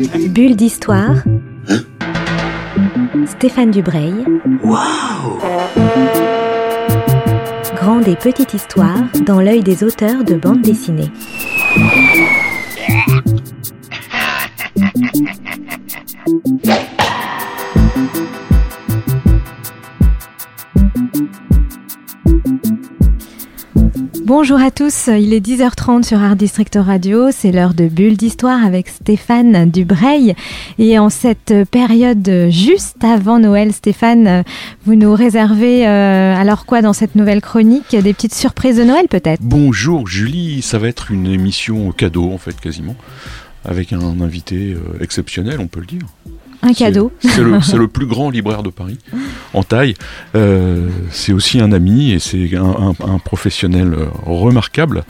Bulle d'histoire. Stéphane Dubreuil. Waouh Grande et petite histoire dans l'œil des auteurs de bande dessinée. Bonjour à tous, il est 10h30 sur Art District Radio, c'est l'heure de Bulle d'Histoire avec Stéphane Dubreuil. Et en cette période juste avant Noël, Stéphane, vous nous réservez euh, alors quoi dans cette nouvelle chronique? Des petites surprises de Noël peut-être? Bonjour Julie, ça va être une émission cadeau en fait quasiment, avec un invité euh, exceptionnel on peut le dire. Un cadeau. C'est le, le, plus grand libraire de Paris, en taille. Euh, c'est aussi un ami et c'est un, un, un, professionnel euh, remarquable.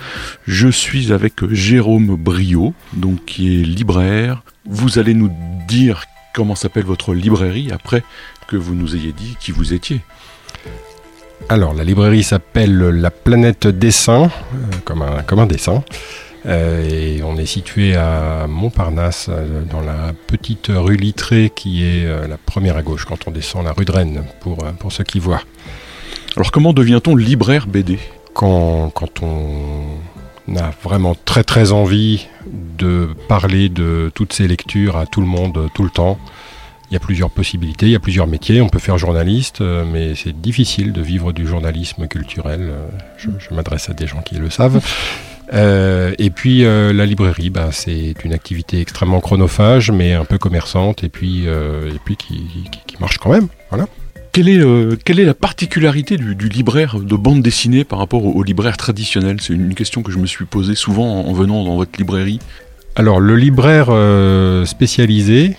Je suis avec Jérôme Brio, donc qui est libraire. Vous allez nous dire comment s'appelle votre librairie après que vous nous ayez dit qui vous étiez. Alors, la librairie s'appelle La Planète Dessin, euh, comme, un, comme un dessin. Euh, et on est situé à Montparnasse, euh, dans la petite rue Littré, qui est euh, la première à gauche quand on descend la rue de Rennes, pour, pour ceux qui voient. Alors comment devient-on libraire BD quand, quand on a vraiment très très envie de parler de toutes ces lectures à tout le monde, tout le temps, il y a plusieurs possibilités, il y a plusieurs métiers. On peut faire journaliste, mais c'est difficile de vivre du journalisme culturel. Je, je m'adresse à des gens qui le savent. Euh, et puis euh, la librairie, bah, c'est une activité extrêmement chronophage, mais un peu commerçante, et puis, euh, et puis qui, qui, qui, marche quand même. Voilà. Quelle est, quelle est la particularité du, du, libraire de bande dessinée par rapport au, au libraire traditionnel? C'est une question que je me suis posée souvent en, en venant dans votre librairie. Alors le libraire spécialisé,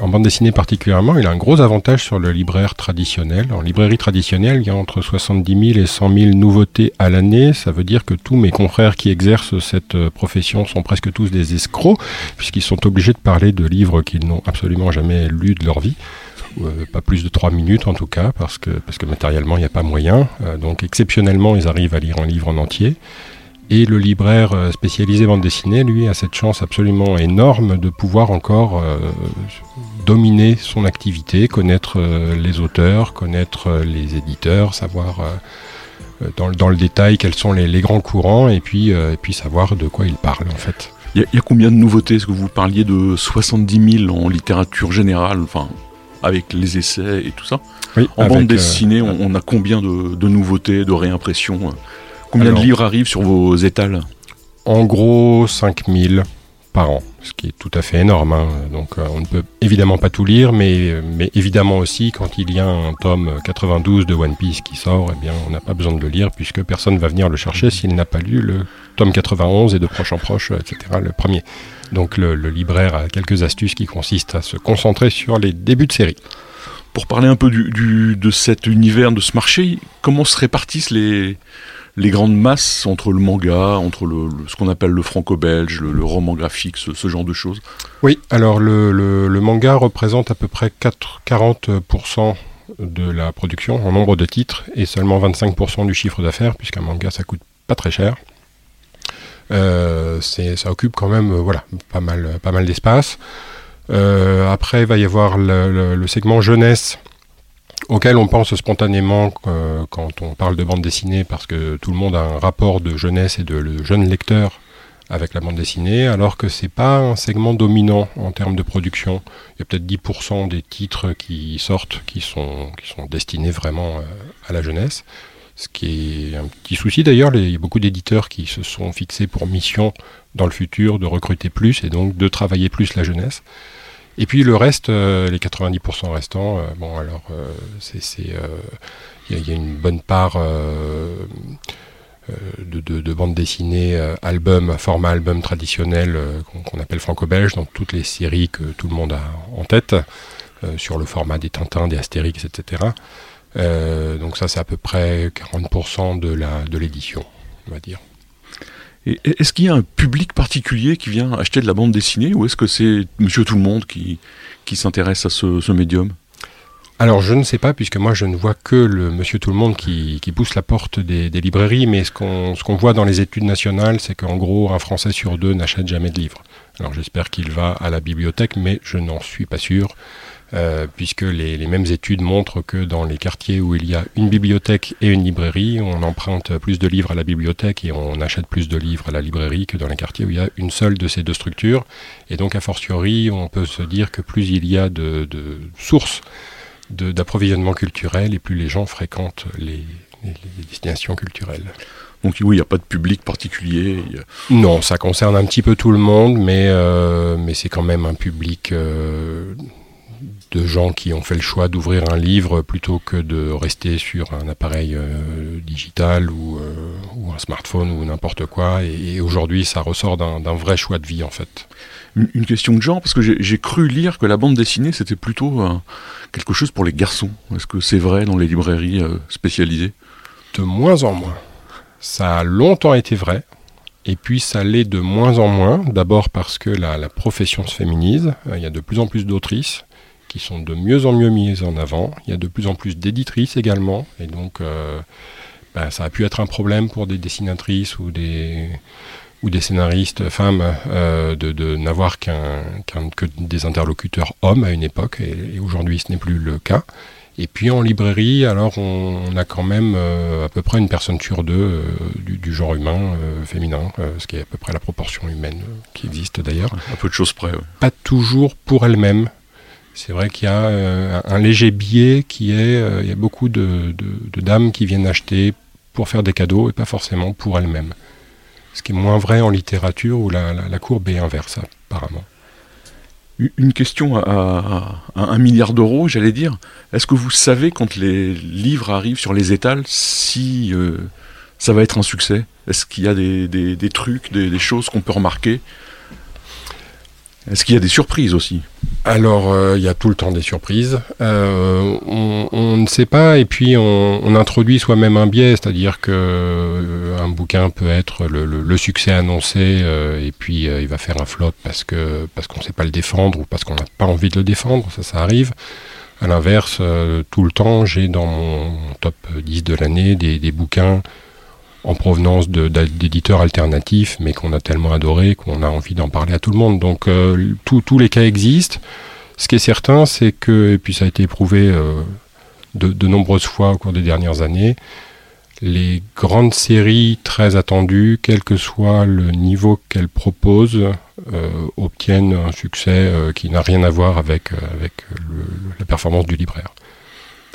en bande dessinée particulièrement, il a un gros avantage sur le libraire traditionnel. En librairie traditionnelle, il y a entre 70 000 et 100 000 nouveautés à l'année. Ça veut dire que tous mes confrères qui exercent cette profession sont presque tous des escrocs, puisqu'ils sont obligés de parler de livres qu'ils n'ont absolument jamais lus de leur vie. Euh, pas plus de 3 minutes en tout cas, parce que, parce matériellement il n'y a pas moyen. Euh, donc exceptionnellement, ils arrivent à lire un livre en entier. Et le libraire spécialisé bande dessinée, lui, a cette chance absolument énorme de pouvoir encore euh, dominer son activité, connaître euh, les auteurs, connaître euh, les éditeurs, savoir euh, dans, dans, le détail quels sont les, les grands courants et puis, et puis savoir de quoi ils parlent en fait. Il y, y, a combien de nouveautés? Est-ce que vous parliez de 70 000 en littérature générale, enfin avec les essais et tout ça? Oui, En bande dessinée, on, on, a combien de, de nouveautés, de réimpressions? Combien Alors, de livres arrivent sur vos étals? En gros, 5000 par an, ce qui est tout à fait énorme. Hein. Donc euh, on ne peut évidemment pas tout lire, mais, mais évidemment aussi quand il y a un tome 92 de One Piece qui sort, eh bien on n'a pas besoin de le lire puisque personne va venir le chercher s'il n'a pas lu le tome 91 et de proche en proche, etc. le premier. Donc le, le libraire a quelques astuces qui consistent à se concentrer sur les débuts de série. Pour parler un peu du, du, de cet univers, de ce marché, comment se répartissent les, les grandes masses entre le manga, entre le, ce qu'on appelle le franco-belge, le, roman graphique, ce, genre de choses Oui, alors le, manga représente à peu près 4, 40% de la production en nombre de titres et seulement 25% du chiffre d'affaires, puisqu'un manga ça coûte pas très cher. Euh, ça occupe quand même euh, voilà, pas mal, d'espace. Euh, après, il va y avoir le segment jeunesse auquel on pense spontanément euh, quand on parle de bande dessinée, parce que tout le monde a un rapport de jeunesse et de jeune lecteur avec la bande dessinée, alors que c'est pas un segment dominant en termes de production. Il y a peut-être 10% des titres qui sortent qui sont, qui sont destinés vraiment euh, à la jeunesse. Ce qui est un petit souci d'ailleurs, il y a beaucoup d'éditeurs qui se sont fixés pour mission dans le futur de recruter plus et donc de travailler plus la jeunesse. Et puis le reste, euh, les 90% restants, euh, bon alors euh, c'est il y, a une bonne part de, de, de bande dessinée album, format album traditionnel qu'on qu appelle franco-belge dans toutes les séries que tout le monde a en tête, sur le format des Tintins, des Astérix, etc. donc ça c'est à peu près 40% de la de l'édition, on va dire. Est-ce qu'il y a un public particulier qui vient acheter de la bande dessinée ou est-ce que c'est monsieur tout le monde qui, s'intéresse à ce, médium? Alors je ne sais pas puisque moi je ne vois que le monsieur tout le monde qui, pousse la porte des, librairies mais ce qu'on qu voit dans les études nationales c'est qu'en gros un français sur deux n'achète jamais de livres Alors j'espère qu'il va à la bibliothèque, mais je n'en suis pas sûr. Euh, puisque les, mêmes études montrent que dans les quartiers où il y a une bibliothèque et une librairie, on emprunte plus de livres à la bibliothèque et on achète plus de livres à la librairie que dans les quartiers où il y a une seule de ces deux structures. Et donc, a fortiori, on peut se dire que plus il y a de, sources d'approvisionnement culturel et plus les gens fréquentent les, destinations culturelles. Donc oui, il n'y a pas de public particulier. Non, ça concerne un petit peu tout le monde, mais, euh, mais c'est quand même un public euh, de gens qui ont fait le choix d'ouvrir un livre plutôt que de rester sur un appareil euh, digital ou, euh, un smartphone ou n'importe quoi. Et, aujourd'hui, ça ressort d'un vrai choix de vie en fait. Une, question de genre, parce que j'ai cru lire que la bande dessinée, c'était plutôt quelque chose pour les garçons. Est-ce que c'est vrai dans les librairies euh, spécialisées? De moins en moins. Ça a longtemps été vrai. Et puis ça l'est de moins en moins, d'abord parce que la, la, profession se féminise, il y a de plus en plus d'autrices, qui sont de mieux en mieux mises en avant. Il y a de plus en plus d'éditrices également, et donc euh, ben, ça a pu être un problème pour des dessinatrices ou des, ou des scénaristes femmes euh, de, n'avoir qu'un, que des interlocuteurs hommes à une époque, et, aujourd'hui ce n'est plus le cas. Et puis en librairie, alors on, a quand même euh, à peu près une personne sur deux du, genre humain féminin, ce qui est à peu près la proportion humaine qui existe d'ailleurs. Un peu de choses près. Pas toujours pour elle-même. C'est vrai qu'il y a euh, un léger biais qui est, euh, il y a beaucoup de, dames qui viennent acheter pour faire des cadeaux et pas forcément pour elles-mêmes. Ce qui est moins vrai en littérature où la, courbe est inverse apparemment. Une question à, un milliard d'euros, j'allais dire. Est-ce que vous savez quand les livres arrivent sur les étals si euh, ça va être un succès? Est-ce qu'il y a des, trucs, des choses qu'on peut remarquer? Est-ce qu'il y a des surprises aussi? Alors, euh, il y a tout le temps des surprises. Euh, on, ne sait pas, et puis on, introduit soi-même un biais, c'est-à-dire que euh, un bouquin peut être le, succès annoncé, et puis il va faire un flop parce que parce qu'on ne sait pas le défendre ou parce qu'on n'a pas envie de le défendre. Ça, ça arrive. À l'inverse, tout le temps, j'ai dans mon top 10 de l'année des, des bouquins en provenance d'éditeurs alternatifs, mais qu'on a tellement adoré qu'on a envie d'en parler à tout le monde. Donc euh, tous les cas existent. Ce qui est certain, c'est que, et puis ça a été éprouvé euh, de, nombreuses fois au cours des dernières années, les grandes séries très attendues, quel que soit le niveau qu'elles proposent, euh, obtiennent un succès qui n'a rien à voir avec, avec la performance du libraire.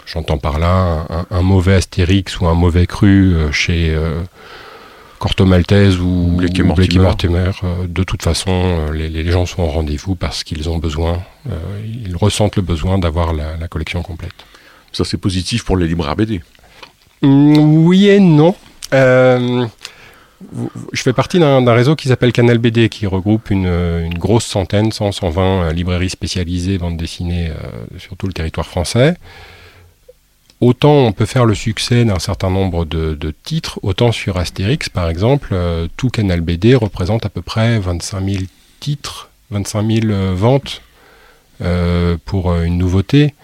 J'entends par là un, mauvais Astérix ou un mauvais cru euh, chez euh, Corto Maltese ou Blakey Mortimer. Euh, de toute façon, les, gens sont au rendez-vous parce qu'ils ont besoin, ils ressentent le besoin d'avoir la, collection complète. Ça, c'est positif pour les libraires BD mmh, Oui et non. je fais partie d'un réseau qui s'appelle Canal BD, qui regroupe une, grosse centaine, 100, 120 librairies spécialisées, bande dessinée sur tout le territoire français. Autant on peut faire le succès d'un certain nombre de, titres, autant sur Astérix, par exemple, euh, tout Canal BD représente à peu près 25 000 titres, 25 000 euh, ventes euh, pour une nouveauté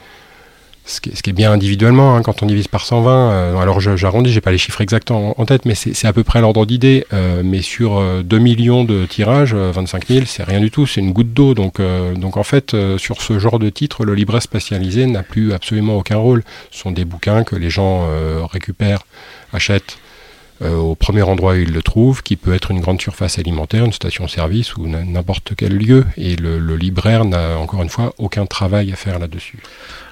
ce qui, est, bien individuellement, hein, quand on divise par 120, euh, alors j'arrondis, j'ai pas les chiffres exacts en, tête, mais c'est à peu près l'ordre d'idée. Euh, mais sur 2 euh, millions de tirages, 25 000, c'est rien du tout, c'est une goutte d'eau. Donc, donc en fait, sur ce genre de titre, le livret spécialisé n'a plus absolument aucun rôle. Ce sont des bouquins que les gens récupèrent, achètent au premier endroit où ils le trouvent, qui peut être une grande surface alimentaire, une station-service ou n'importe quel lieu. Et le libraire n'a encore une fois aucun travail à faire là-dessus.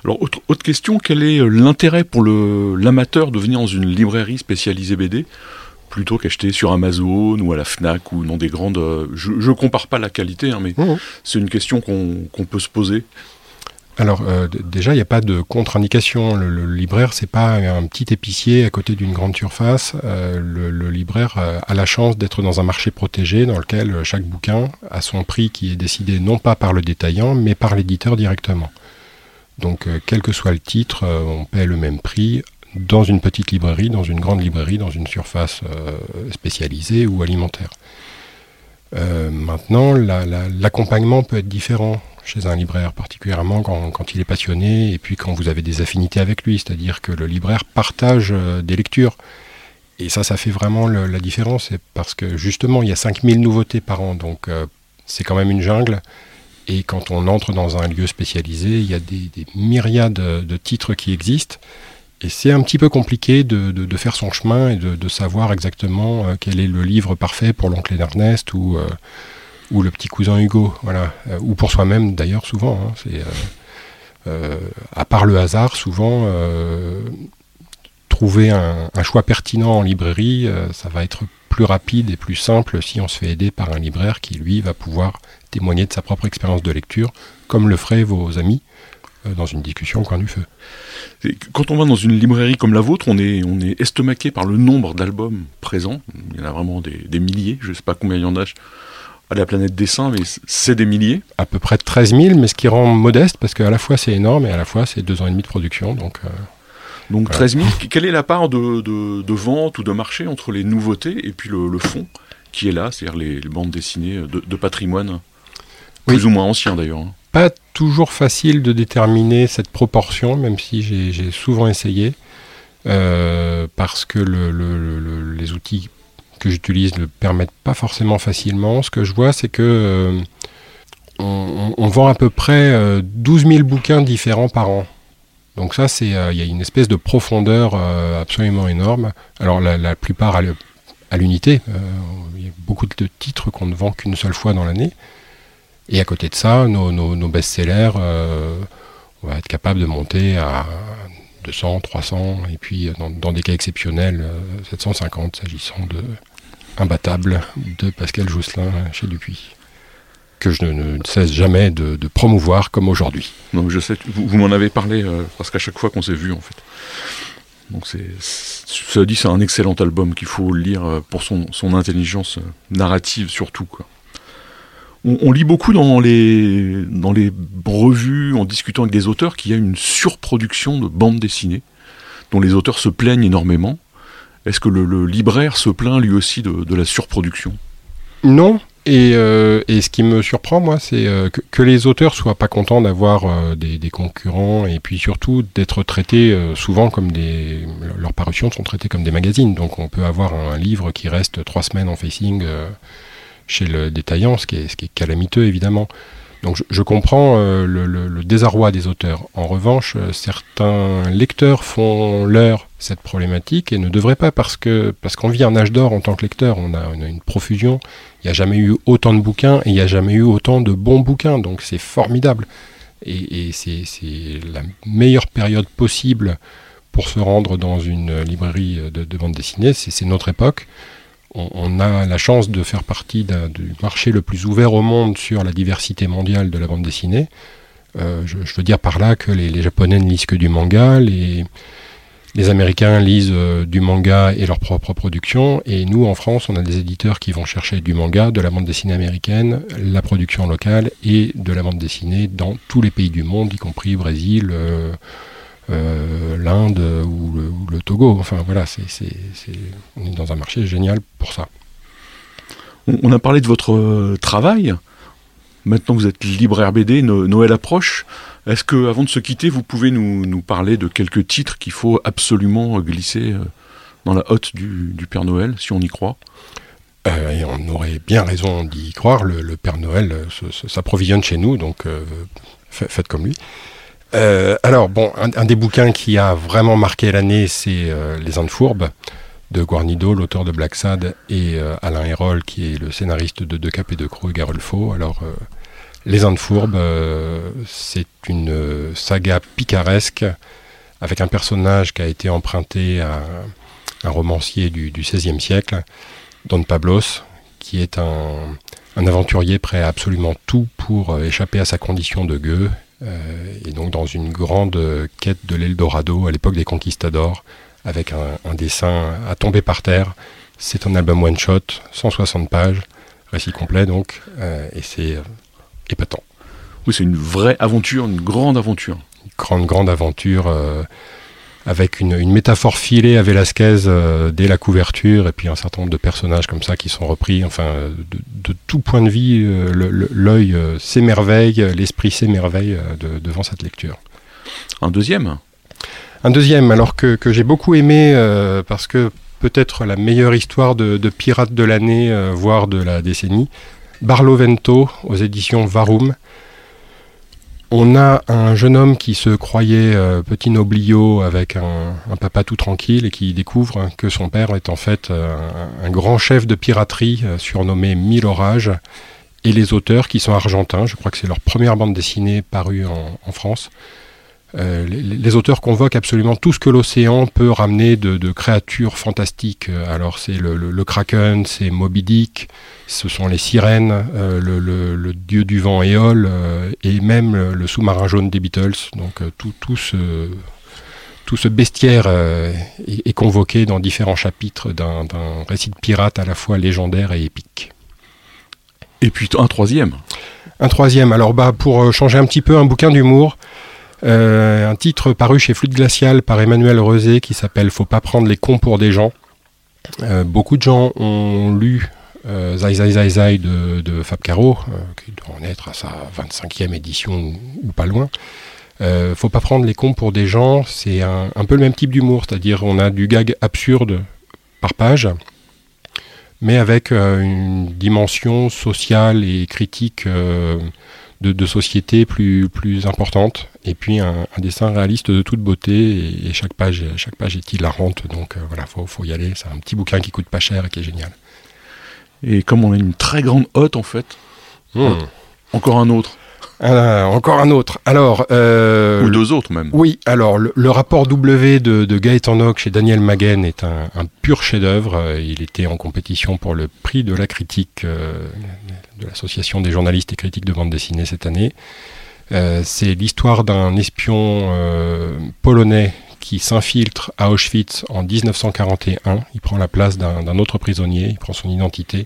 Alors, autre, question, quel est euh, l'intérêt pour l'amateur de venir dans une librairie spécialisée BD plutôt qu'acheter sur Amazon ou à la Fnac ou dans des grandes. Euh, je ne compare pas la qualité, hein, mais mmh. c'est une question qu'on peut se poser. Alors euh, déjà, il n'y a pas de contre-indication. Le, libraire, c'est pas un petit épicier à côté d'une grande surface. le, libraire a la chance d'être dans un marché protégé dans lequel chaque bouquin a son prix qui est décidé non pas par le détaillant, mais par l'éditeur directement. Donc, euh, quel que soit le titre, euh, on paie le même prix dans une petite librairie, dans une grande librairie, dans une surface euh, spécialisée ou alimentaire. maintenant, l'accompagnement peut être différent chez un libraire, particulièrement quand, il est passionné et puis quand vous avez des affinités avec lui, c'est-à-dire que le libraire partage des lectures. Et ça, ça fait vraiment la différence, parce que justement, il y a 5000 nouveautés par an, donc c'est quand même une jungle. Et quand on entre dans un lieu spécialisé, il y a des, myriades de titres qui existent. Et c'est un petit peu compliqué de, faire son chemin et de, savoir exactement euh, quel est le livre parfait pour l'oncle Ernest ou, euh, ou le petit cousin Hugo. Voilà. Euh, ou pour soi-même d'ailleurs, souvent. Hein. c'est, à part le hasard, souvent, trouver un, choix pertinent en librairie, ça va être plus rapide et plus simple si on se fait aider par un libraire qui, lui, va pouvoir témoigner de sa propre expérience de lecture, comme le feraient vos amis euh, dans une discussion au coin du feu. Quand on va dans une librairie comme la vôtre, on est, on est estomaqué par le nombre d'albums présents. Il y en a vraiment des, milliers, je ne sais pas combien il y en a à la planète dessin, mais c'est des milliers. À peu près 13 000, mais ce qui rend modeste, parce qu'à la fois c'est énorme et à la fois c'est deux ans et demi de production. Donc, euh, donc 13 000, quelle est la part de, de, vente ou de marché entre les nouveautés et puis le, fond qui est là, c'est-à-dire les, bandes dessinées de, patrimoine? Plus ou moins ancien d'ailleurs. Hein pas toujours facile de déterminer cette proportion, même si j'ai souvent essayé, euh, parce que les outils que j'utilise ne permettent pas forcément facilement. Ce que je vois, c'est que euh, on, vend à peu près 12 euh, 000 bouquins différents par an. Donc ça, c'est il y a une espèce de profondeur absolument énorme. Alors la, plupart à l'unité, il y a beaucoup de titres qu'on ne vend qu'une seule fois dans l'année. Et à côté de ça, nos, best-sellers, euh, on va être capable de monter à 200, 300, et puis dans, des cas exceptionnels, 750, euh, s'agissant de Imbattable de Pascal Jousselin chez Dupuis que je ne, cesse jamais de, promouvoir comme aujourd'hui. Donc je sais, vous, m'en avez parlé euh, parce qu'à chaque fois qu'on s'est vu en fait. Donc c'est, cela dit, c'est un excellent album qu'il faut lire pour son, son intelligence narrative surtout quoi on, lit beaucoup dans les, dans les revues, en discutant avec des auteurs, qu'il y a une surproduction de bandes dessinées, dont les auteurs se plaignent énormément. Est-ce que le, libraire se plaint lui aussi de, la surproduction? Non. Euh, et, ce qui me surprend, moi, c'est euh, que, les auteurs soient pas contents d'avoir euh, des, concurrents et puis surtout d'être traités souvent comme des. Leurs parutions sont traitées comme des magazines. Donc on peut avoir un livre qui reste trois semaines en facing chez le détaillant, ce qui est, ce qui est calamiteux évidemment. Donc je, comprends euh, le, désarroi des auteurs. En revanche, euh, certains lecteurs font leur cette problématique et ne devraient pas parce que parce qu'on vit un âge d'or en tant que lecteur. On a, une profusion. Il n'y a jamais eu autant de bouquins et il n'y a jamais eu autant de bons bouquins. Donc c'est formidable. Et, c'est la meilleure période possible pour se rendre dans une librairie de bande dessinée. C'est notre époque on, a la chance de faire partie du marché le plus ouvert au monde sur la diversité mondiale de la bande dessinée. Euh, je, veux dire par là que les, Japonais ne lisent que du manga, les, Américains lisent euh, du manga et leur propre production, et nous en France, on a des éditeurs qui vont chercher du manga, de la bande dessinée américaine, la production locale et de la bande dessinée dans tous les pays du monde, y compris Brésil. Euh, euh, l'Inde ou, le, Togo. Enfin voilà, c'est, on est dans un marché génial pour ça. On, a parlé de votre euh, travail. Maintenant que vous êtes libraire BD, Noël approche. Est-ce que, avant de se quitter, vous pouvez nous, parler de quelques titres qu'il faut absolument glisser euh, dans la hotte du, Père Noël, si on y croit? Et on aurait bien raison d'y croire. Le, Père Noël s'approvisionne chez nous, donc faites comme lui. Euh, alors, bon, un, des bouquins qui a vraiment marqué l'année, c'est euh, Les Indes fourbes de Guarnido, l'auteur de Black Sad, et euh, Alain Hérol, qui est le scénariste de Deux Cap et de Croix et Garulfo. Alors, Les Indes fourbes, c'est une saga picaresque avec un personnage qui a été emprunté à un romancier du, XVIe siècle, Don Pablos, qui est un, un aventurier prêt à absolument tout pour échapper à sa condition de gueux euh, et donc dans une grande quête de l'Eldorado à l'époque des conquistadors, avec un, dessin à tomber par terre. C'est un album one shot, 160 pages, récit complet donc, euh, et c'est euh, épatant. Oui, c'est une vraie aventure, une grande aventure. Une grande, grande aventure avec une, métaphore filée à Velasquez euh, dès la couverture, et puis un certain nombre de personnages comme ça qui sont repris. Enfin, de, tout point de vue, euh, l'œil euh, s'émerveille, l'esprit s'émerveille devant cette lecture. Un deuxième? Un deuxième, alors que, j'ai beaucoup aimé, parce que peut-être la meilleure histoire de, de pirate de l'année, voire de la décennie, Barlovento aux éditions Varum. On a un jeune homme qui se croyait euh, petit noblio avec un, papa tout tranquille et qui découvre que son père est en fait euh, un, grand chef de piraterie euh, surnommé Mille Orages. Et les auteurs qui sont argentins, je crois que c'est leur première bande dessinée parue en France, euh, les, auteurs convoquent absolument tout ce que l'océan peut ramener de, créatures fantastiques. Euh, alors c'est le, kraken, c'est Moby Dick, ce sont les sirènes, euh, le, dieu du vent Éole et même le sous-marin jaune des Beatles. Donc tout, tout, ce, tout ce bestiaire est, convoqué dans différents chapitres d'un récit de pirate à la fois légendaire et épique. Et puis un troisième. Un troisième. Alors bah pour changer un petit peu, un bouquin d'humour. Euh, un titre paru chez Flûte Glacial par Emmanuel Rezé qui s'appelle Faut pas prendre les cons pour des gens. Euh, beaucoup de gens ont lu euh, Zai Zai Zai Zai de, Fab Caro, qui doit en être à sa 25e édition ou, pas loin. faut pas prendre les cons pour des gens, c'est un, peu le même type d'humour, c'est-à-dire on a du gag absurde par page, mais avec une dimension sociale et critique de, société plus, plus importante, et puis un, dessin réaliste de toute beauté, et, chaque, page, chaque page est hilarante, donc euh, voilà, faut, faut y aller. C'est un petit bouquin qui coûte pas cher et qui est génial. Et comme on a une très grande hotte en fait, hmm. encore un autre. Encore un autre. Alors, euh, ou deux autres même. Oui. Alors, le, rapport W de, de Gaëtan Nock chez Daniel Maguen est un, pur chef-d'œuvre. Il était en compétition pour le prix de la critique euh, de l'association des journalistes et critiques de bande dessinée cette année. Euh, c'est l'histoire d'un espion polonais qui s'infiltre à Auschwitz en 1941. Il prend la place d'un autre prisonnier, il prend son identité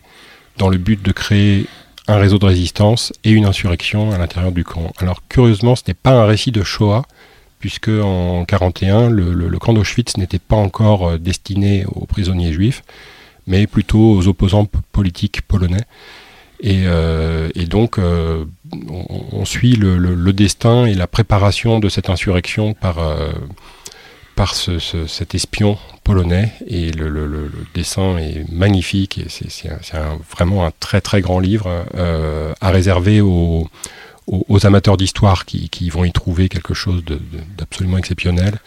dans le but de créer un réseau de résistance et une insurrection à l'intérieur du camp. Alors curieusement, ce n'est pas un récit de Shoah, puisque en 1941, le, camp d'Auschwitz n'était pas encore euh, destiné aux prisonniers juifs, mais plutôt aux opposants politiques polonais. Et, euh, donc, euh, on, suit le, destin et la préparation de cette insurrection par, par cet espion polonais et le, dessin est magnifique et c'est vraiment un très très grand livre euh, à réserver aux, amateurs d'histoire qui, vont y trouver quelque chose d'absolument exceptionnel.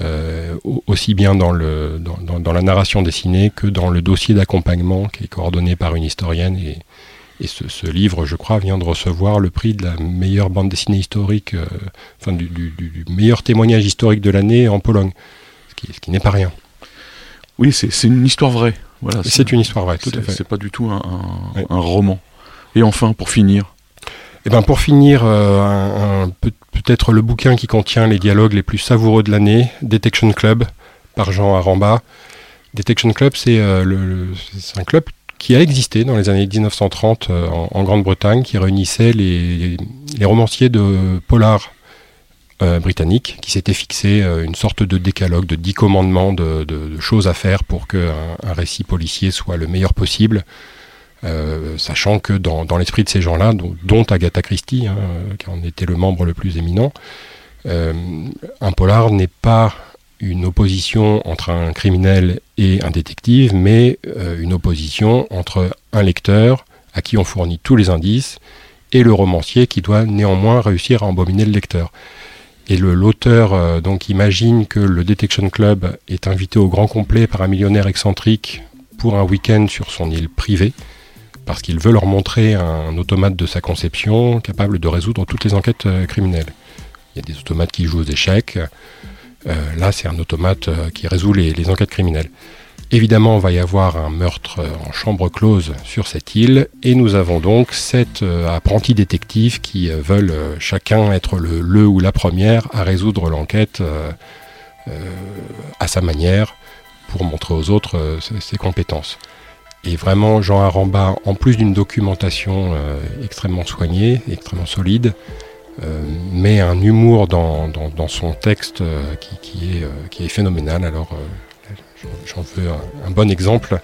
Euh, aussi bien dans, dans, la narration dessinée que dans le dossier d'accompagnement qui est coordonné par une historienne et, et ce, livre, je crois, vient de recevoir le prix de la meilleure bande dessinée historique, euh, enfin du, meilleur témoignage historique de l'année en Pologne, ce qui, n'est pas rien. Oui, c'est une histoire vraie. Voilà, c'est une histoire vraie, tout à fait. C'est pas du tout un, roman. Et enfin, pour finir. Eh ben, pour finir, euh, peut-être le bouquin qui contient les dialogues les plus savoureux de l'année, Detection Club, par Jean Aramba. Detection Club, c'est euh, un club qui a existé dans les années 1930 euh, en, Grande-Bretagne, qui réunissait les, romanciers de polar euh, britanniques, qui s'étaient fixé euh, une sorte de décalogue de dix commandements de, choses à faire pour qu'un un récit policier soit le meilleur possible. sachant que dans, l'esprit de ces gens-là, dont, Agatha Christie, hein, qui en était le membre le plus éminent, un polar n'est pas une opposition entre un criminel et un détective, mais euh, une opposition entre un lecteur à qui on fournit tous les indices et le romancier qui doit néanmoins réussir à embominer le lecteur. Et l'auteur euh, donc imagine que le Detection Club est invité au grand complet par un millionnaire excentrique pour un week-end sur son île privée, parce qu'il veut leur montrer un automate de sa conception capable de résoudre toutes les enquêtes euh, criminelles. Il y a des automates qui jouent aux échecs, là, c'est un automate euh, qui résout les, enquêtes criminelles. Évidemment, il va y avoir un meurtre euh, en chambre close sur cette île, et nous avons donc sept apprentis détectives qui veulent chacun être le, ou la première à résoudre l'enquête à sa manière pour montrer aux autres ses compétences. Et vraiment, Jean Aramba, en plus d'une documentation extrêmement soignée, extrêmement solide, euh, met un humour dans, son texte euh, qui, est, euh, qui, est, phénoménal. Alors, j'en veux un, bon exemple.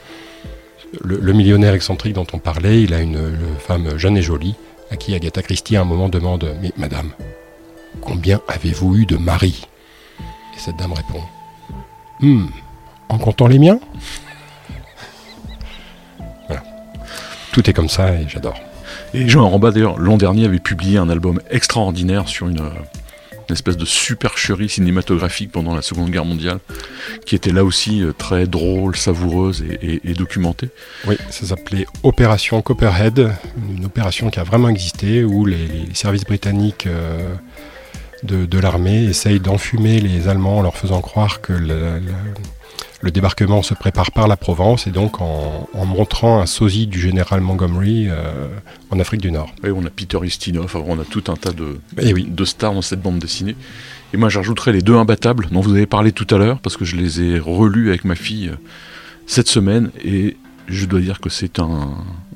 Le, millionnaire excentrique dont on parlait, il a une, femme jeune et jolie, à qui Agatha Christie à un moment demande Mais madame, combien avez-vous eu de maris? Et cette dame répond hmm, en comptant les miens? Voilà. Tout est comme ça et j'adore. Et Jean Ramba, d'ailleurs, l'an dernier, avait publié un album extraordinaire sur une, une espèce de supercherie cinématographique pendant la Seconde Guerre mondiale, qui était là aussi euh, très drôle, savoureuse et, documentée. Oui, ça s'appelait Opération Copperhead, une opération qui a vraiment existé, où les, services britanniques euh, de, l'armée essayent d'enfumer les Allemands en leur faisant croire que débarquement se prépare par la Provence et donc en, montrant un sosie du général Montgomery euh, en Afrique du Nord. on a Peter Ustinov, on a tout un tas de, eh de stars dans cette bande dessinée. Et moi j'ajouterais les deux imbattables dont vous avez parlé tout à l'heure parce que je les ai relus avec ma fille euh, cette semaine et je dois dire que c'est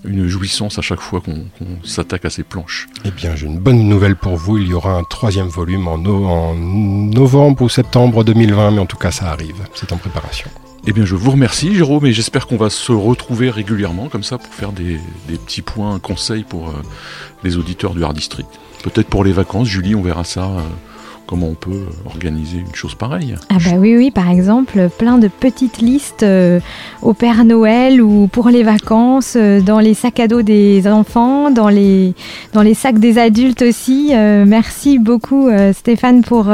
une jouissance à chaque fois qu'on s'attaque à ces planches. Eh bien, j'ai une bonne nouvelle pour vous. Il y aura un troisième volume en, en, novembre ou septembre 2020, mais en tout cas, ça arrive. C'est en préparation. Eh bien, je vous remercie, Jérôme, et j'espère qu'on va se retrouver régulièrement comme ça pour faire des, petits points conseils pour euh, les auditeurs du Hard District. Peut-être pour les vacances, Julie, on verra ça. Euh, comment on peut organiser une chose pareille. Ah bah oui, oui, par exemple, plein de petites listes euh, au Père Noël ou pour les vacances, euh, dans les sacs à dos des enfants, dans les, dans les sacs des adultes aussi. Euh, merci beaucoup Stéphane pour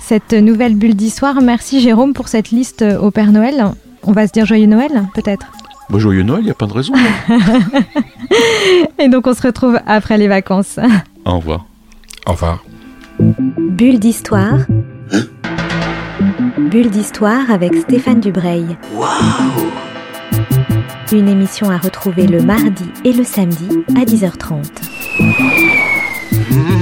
cette nouvelle bulle d'histoire. Merci Jérôme pour cette liste au Père Noël. On va se dire joyeux Noël peut-être bah, Joyeux Noël, il n'y a pas de raison. Et donc on se retrouve après les vacances. Au revoir. Au revoir. Bulle d'histoire. Bulle d'histoire avec Stéphane Dubreuil. Une émission à retrouver le mardi et le samedi à 10h30. Mmh.